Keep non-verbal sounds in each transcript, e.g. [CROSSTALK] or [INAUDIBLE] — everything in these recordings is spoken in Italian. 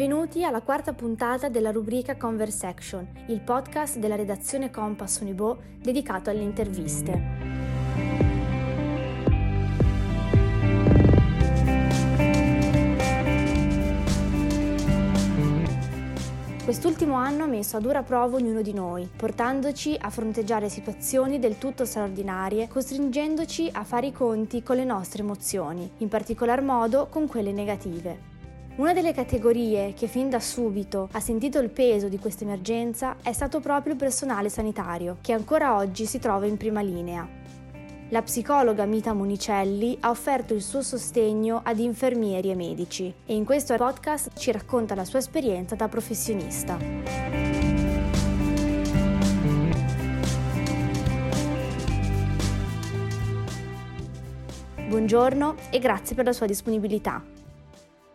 Benvenuti alla quarta puntata della rubrica Conversection, il podcast della redazione Compass Unibo dedicato alle interviste. Quest'ultimo anno ha messo a dura prova ognuno di noi, portandoci a fronteggiare situazioni del tutto straordinarie, costringendoci a fare i conti con le nostre emozioni, in particolar modo con quelle negative. Una delle categorie che fin da subito ha sentito il peso di questa emergenza è stato proprio il personale sanitario, che ancora oggi si trova in prima linea. La psicologa Mita Monicelli ha offerto il suo sostegno ad infermieri e medici e in questo podcast ci racconta la sua esperienza da professionista. Buongiorno e grazie per la sua disponibilità.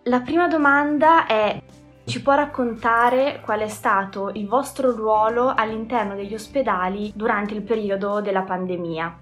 La prima domanda è ci può raccontare qual è stato il vostro ruolo all'interno degli ospedali durante il periodo della pandemia?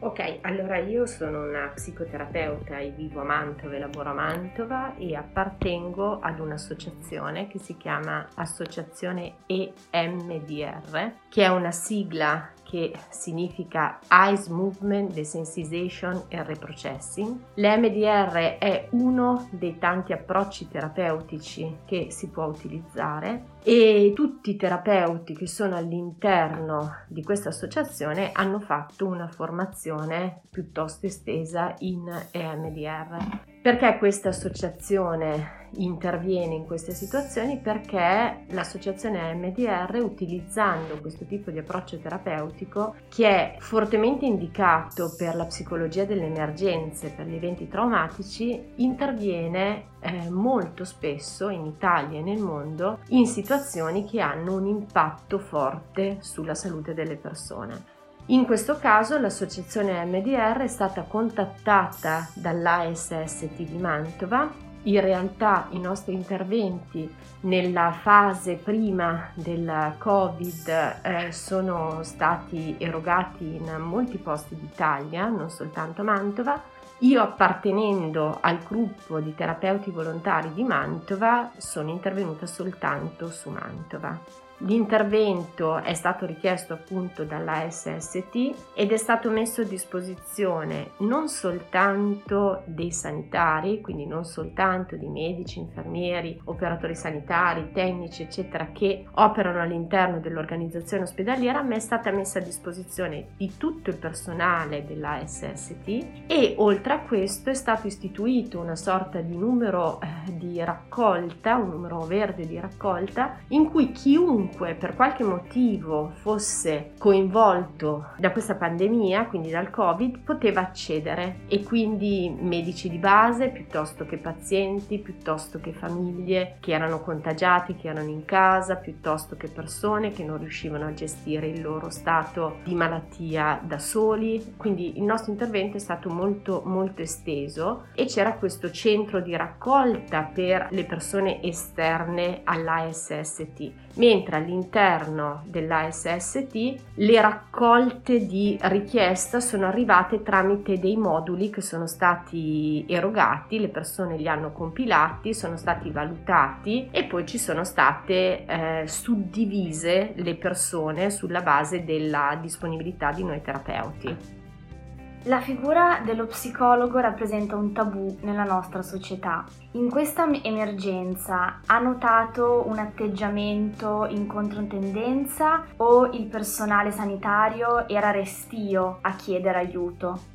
Ok, allora io sono una psicoterapeuta e vivo a Mantova e lavoro a Mantova e appartengo ad un'associazione che si chiama Associazione EMDR, che è una sigla che significa Eyes Movement Desensitization and Reprocessing. L'MDR è uno dei tanti approcci terapeutici che si può utilizzare e tutti i terapeuti che sono all'interno di questa associazione hanno fatto una formazione piuttosto estesa in EMDR. Perché questa associazione interviene in queste situazioni? Perché l'associazione MDR, utilizzando questo tipo di approccio terapeutico, che è fortemente indicato per la psicologia delle emergenze, per gli eventi traumatici, interviene eh, molto spesso in Italia e nel mondo in situazioni che hanno un impatto forte sulla salute delle persone. In questo caso l'associazione MDR è stata contattata dall'ASST di Mantova. In realtà i nostri interventi nella fase prima del Covid eh, sono stati erogati in molti posti d'Italia, non soltanto a Mantova. Io appartenendo al gruppo di terapeuti volontari di Mantova sono intervenuta soltanto su Mantova. L'intervento è stato richiesto appunto dalla SST ed è stato messo a disposizione non soltanto dei sanitari, quindi non soltanto di medici, infermieri, operatori sanitari, tecnici, eccetera, che operano all'interno dell'organizzazione ospedaliera, ma è stata messa a disposizione di tutto il personale della SST e oltre a questo è stato istituito una sorta di numero eh, di raccolta, un numero verde di raccolta, in cui chiunque chiunque per qualche motivo fosse coinvolto da questa pandemia, quindi dal Covid, poteva accedere e quindi medici di base piuttosto che pazienti, piuttosto che famiglie che erano contagiati, che erano in casa, piuttosto che persone che non riuscivano a gestire il loro stato di malattia da soli. Quindi il nostro intervento è stato molto molto esteso e c'era questo centro di raccolta per le persone esterne all'ASST, mentre all'interno dell'ASST le raccolte di richiesta sono arrivate tramite dei moduli che sono stati erogati, le persone li hanno compilati, sono stati valutati e poi ci sono state eh, suddivise le persone sulla base della disponibilità di noi terapeuti. La figura dello psicologo rappresenta un tabù nella nostra società. In questa emergenza ha notato un atteggiamento in controtendenza o il personale sanitario era restio a chiedere aiuto?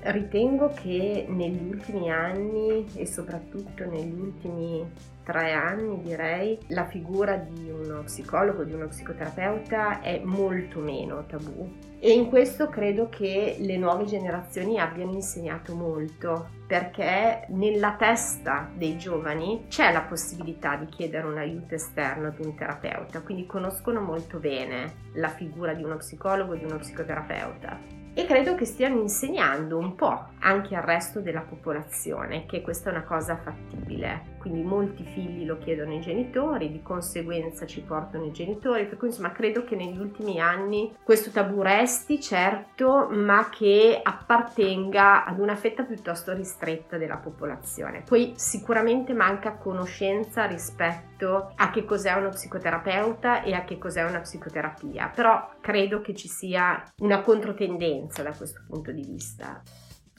Ritengo che negli ultimi anni e soprattutto negli ultimi tre anni direi la figura di uno psicologo, di uno psicoterapeuta è molto meno tabù. E in questo credo che le nuove generazioni abbiano insegnato molto perché nella testa dei giovani c'è la possibilità di chiedere un aiuto esterno ad un terapeuta, quindi conoscono molto bene la figura di uno psicologo di uno psicoterapeuta e credo che stiano insegnando un po' anche al resto della popolazione che questa è una cosa fattibile quindi molti figli lo chiedono i genitori, di conseguenza ci portano i genitori, per cui insomma credo che negli ultimi anni questo tabù resti certo, ma che appartenga ad una fetta piuttosto ristretta della popolazione. Poi sicuramente manca conoscenza rispetto a che cos'è uno psicoterapeuta e a che cos'è una psicoterapia, però credo che ci sia una controtendenza da questo punto di vista.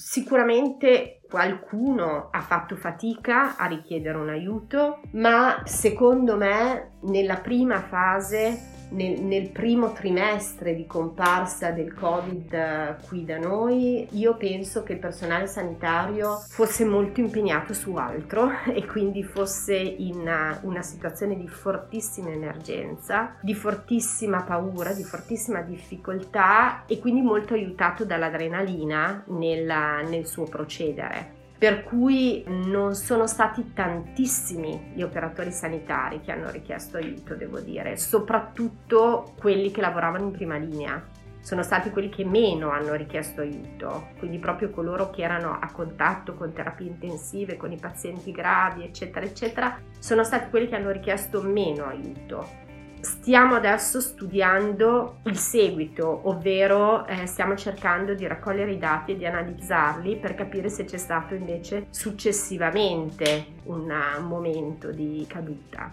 Sicuramente qualcuno ha fatto fatica a richiedere un aiuto, ma secondo me nella prima fase nel, nel, primo trimestre di comparsa del Covid eh, qui da noi, io penso che il personale sanitario fosse molto impegnato su altro [LAUGHS] e quindi fosse in una, una situazione di fortissima emergenza, di fortissima paura, di fortissima difficoltà e quindi molto aiutato dall'adrenalina nella, nel suo procedere per cui non sono stati tantissimi gli operatori sanitari che hanno richiesto aiuto, devo dire, soprattutto quelli che lavoravano in prima linea. Sono stati quelli che meno hanno richiesto aiuto, quindi proprio coloro che erano a contatto con terapie intensive, con i pazienti gravi, eccetera, eccetera, sono stati quelli che hanno richiesto meno aiuto stiamo adesso studiando il seguito, ovvero eh, stiamo cercando di raccogliere i dati e di analizzarli per capire se c'è stato invece successivamente un momento di caduta.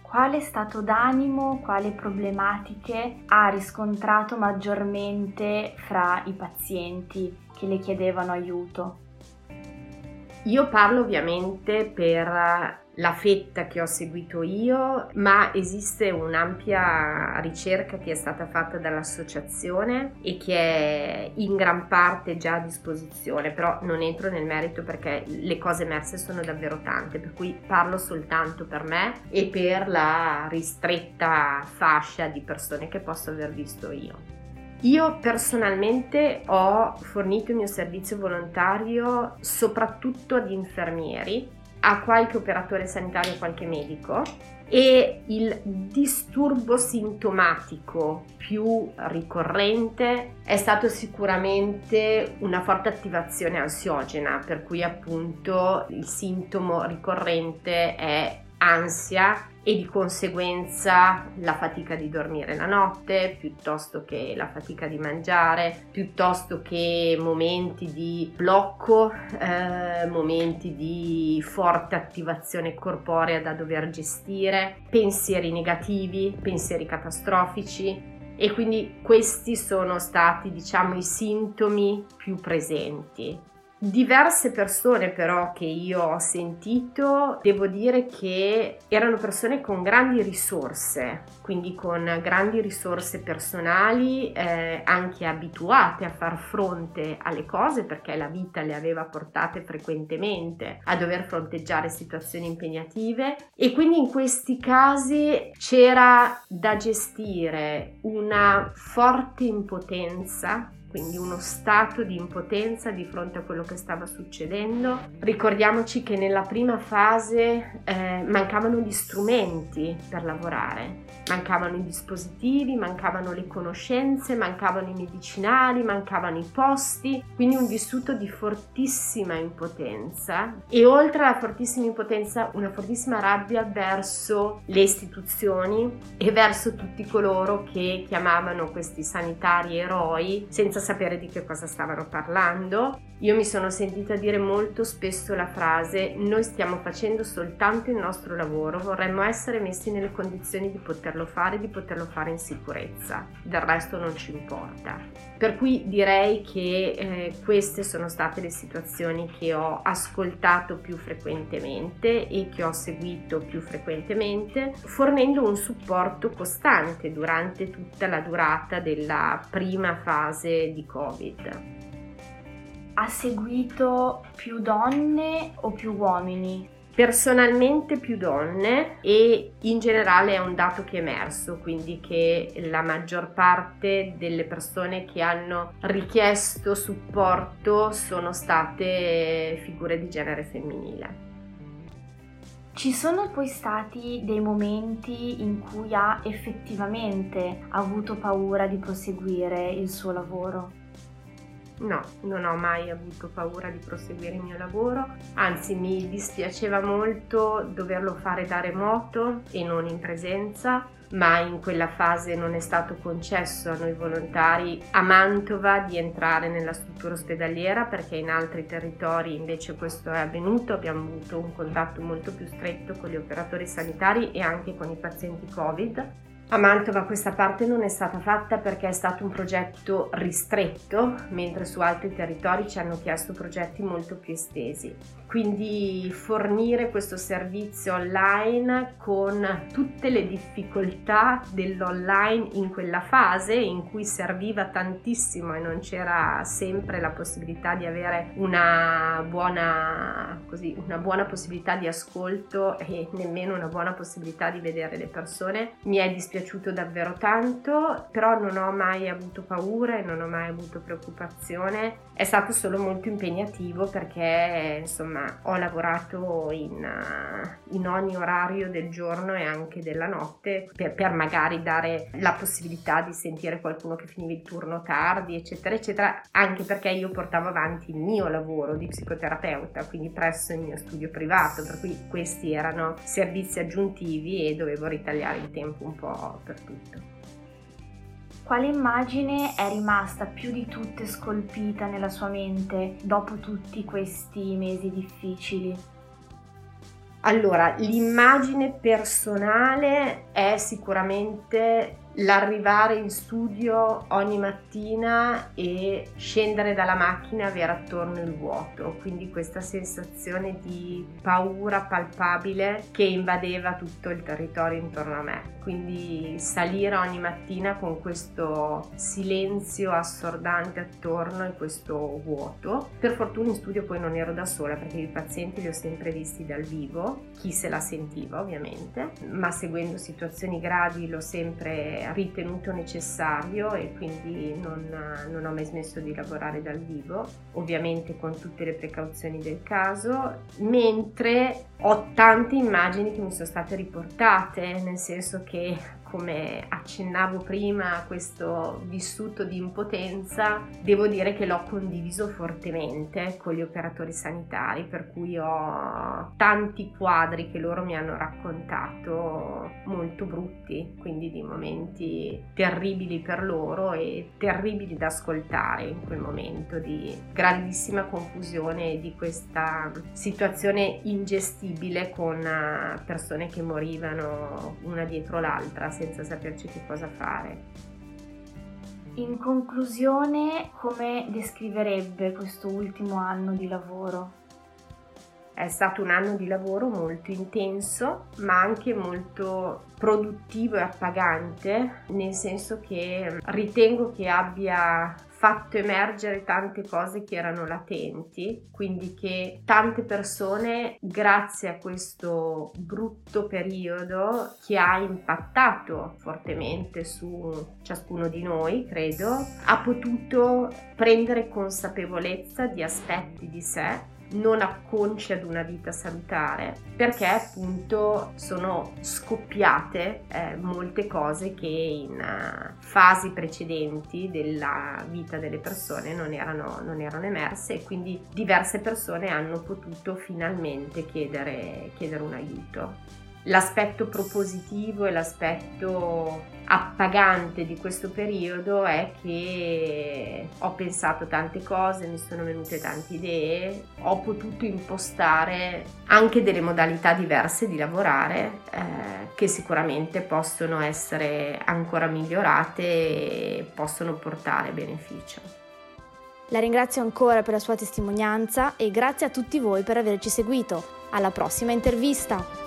Quale stato d'animo, quali problematiche ha riscontrato maggiormente fra i pazienti che le chiedevano aiuto? Io parlo ovviamente per la fetta che ho seguito io, ma esiste un'ampia ricerca che è stata fatta dall'associazione e che è in gran parte già a disposizione, però non entro nel merito perché le cose emerse sono davvero tante, per cui parlo soltanto per me e per la ristretta fascia di persone che posso aver visto io. Io personalmente ho fornito il mio servizio volontario soprattutto ad infermieri a qualche operatore sanitario, qualche medico e il disturbo sintomatico più ricorrente è stato sicuramente una forte attivazione ansiogena, per cui appunto il sintomo ricorrente è ansia e di conseguenza la fatica di dormire la notte piuttosto che la fatica di mangiare, piuttosto che momenti di blocco, eh, momenti di forte attivazione corporea da dover gestire, pensieri negativi, pensieri catastrofici. E quindi questi sono stati diciamo i sintomi più presenti Diverse persone però che io ho sentito, devo dire che erano persone con grandi risorse, quindi con grandi risorse personali, eh, anche abituate a far fronte alle cose perché la vita le aveva portate frequentemente a dover fronteggiare situazioni impegnative. E quindi in questi casi c'era da gestire una forte impotenza quindi uno stato di impotenza di fronte a quello che stava succedendo. Ricordiamoci che nella prima fase eh, mancavano gli strumenti per lavorare, mancavano i dispositivi, mancavano le conoscenze, mancavano i medicinali, mancavano i posti, quindi un vissuto di fortissima impotenza. E oltre alla fortissima impotenza una fortissima rabbia verso le istituzioni e verso tutti coloro che chiamavano questi sanitari eroi senza sapere di che cosa stavano parlando. Io mi sono sentita dire molto spesso la frase noi stiamo facendo soltanto il nostro lavoro, vorremmo essere messi nelle condizioni di poterlo fare, di poterlo fare in sicurezza, del resto non ci importa. Per cui direi che eh, queste sono state le situazioni che ho ascoltato più frequentemente e che ho seguito più frequentemente, fornendo un supporto costante durante tutta la durata della prima fase di Covid. Ha seguito più donne o più uomini? Personalmente più donne e in generale è un dato che è emerso, quindi che la maggior parte delle persone che hanno richiesto supporto sono state figure di genere femminile. Ci sono poi stati dei momenti in cui ha effettivamente avuto paura di proseguire il suo lavoro? No, non ho mai avuto paura di proseguire il mio lavoro, anzi mi dispiaceva molto doverlo fare da remoto e non in presenza, ma in quella fase non è stato concesso a noi volontari a Mantova di entrare nella struttura ospedaliera perché in altri territori invece questo è avvenuto, abbiamo avuto un contatto molto più stretto con gli operatori sanitari e anche con i pazienti Covid a Mantova questa parte non è stata fatta perché è stato un progetto ristretto, mentre su altri territori ci hanno chiesto progetti molto più estesi. Quindi fornire questo servizio online con tutte le difficoltà dell'online in quella fase in cui serviva tantissimo e non c'era sempre la possibilità di avere una buona, così, una buona possibilità di ascolto e nemmeno una buona possibilità di vedere le persone, mi è dispiaciuto piaciuto davvero tanto, però non ho mai avuto paura e non ho mai avuto preoccupazione. È stato solo molto impegnativo perché insomma ho lavorato in, in ogni orario del giorno e anche della notte per, per, magari dare la possibilità di sentire qualcuno che finiva il turno tardi, eccetera, eccetera, anche perché io portavo avanti il mio lavoro di psicoterapeuta, quindi presso il mio studio privato, per cui questi erano servizi aggiuntivi e dovevo ritagliare il tempo un po' per tutto. Quale immagine è rimasta più di tutte scolpita nella sua mente dopo tutti questi mesi difficili? Allora, l'immagine personale è sicuramente l'arrivare in studio ogni mattina e scendere dalla macchina e avere attorno il vuoto, quindi questa sensazione di paura palpabile che invadeva tutto il territorio intorno a me. Quindi salire ogni mattina con questo silenzio assordante attorno e questo vuoto. Per fortuna in studio poi non ero da sola perché i pazienti li ho sempre visti dal vivo, chi se la sentiva ovviamente, ma seguendo situazioni gravi l'ho sempre ritenuto necessario e quindi non, non, ho mai smesso di lavorare dal vivo, ovviamente con tutte le precauzioni del caso, mentre ho tante immagini che mi sono state riportate, nel senso che come accennavo prima questo vissuto di impotenza, devo dire che l'ho condiviso fortemente con gli operatori sanitari, per cui ho tanti quadri che loro mi hanno raccontato molto brutti, quindi di momenti terribili per loro e terribili da ascoltare in quel momento di grandissima confusione di questa situazione ingestibile con persone che morivano una dietro l'altra senza saperci che cosa fare. In conclusione, come descriverebbe questo ultimo anno di lavoro? È stato un anno di lavoro molto intenso, ma anche molto produttivo e appagante, nel senso che ritengo che abbia fatto emergere tante cose che erano latenti, quindi che tante persone, grazie a questo brutto periodo che ha impattato fortemente su ciascuno di noi, credo, ha potuto prendere consapevolezza di aspetti di sé non acconci ad una vita salutare perché appunto sono scoppiate eh, molte cose che in uh, fasi precedenti della vita delle persone non erano, non erano, emerse e quindi diverse persone hanno potuto finalmente chiedere, chiedere un aiuto. L'aspetto propositivo e l'aspetto appagante di questo periodo è che ho pensato tante cose, mi sono venute tante idee, ho potuto impostare anche delle modalità diverse di lavorare eh, che sicuramente possono essere ancora migliorate e possono portare beneficio. La ringrazio ancora per la sua testimonianza e grazie a tutti voi per averci seguito. Alla prossima intervista!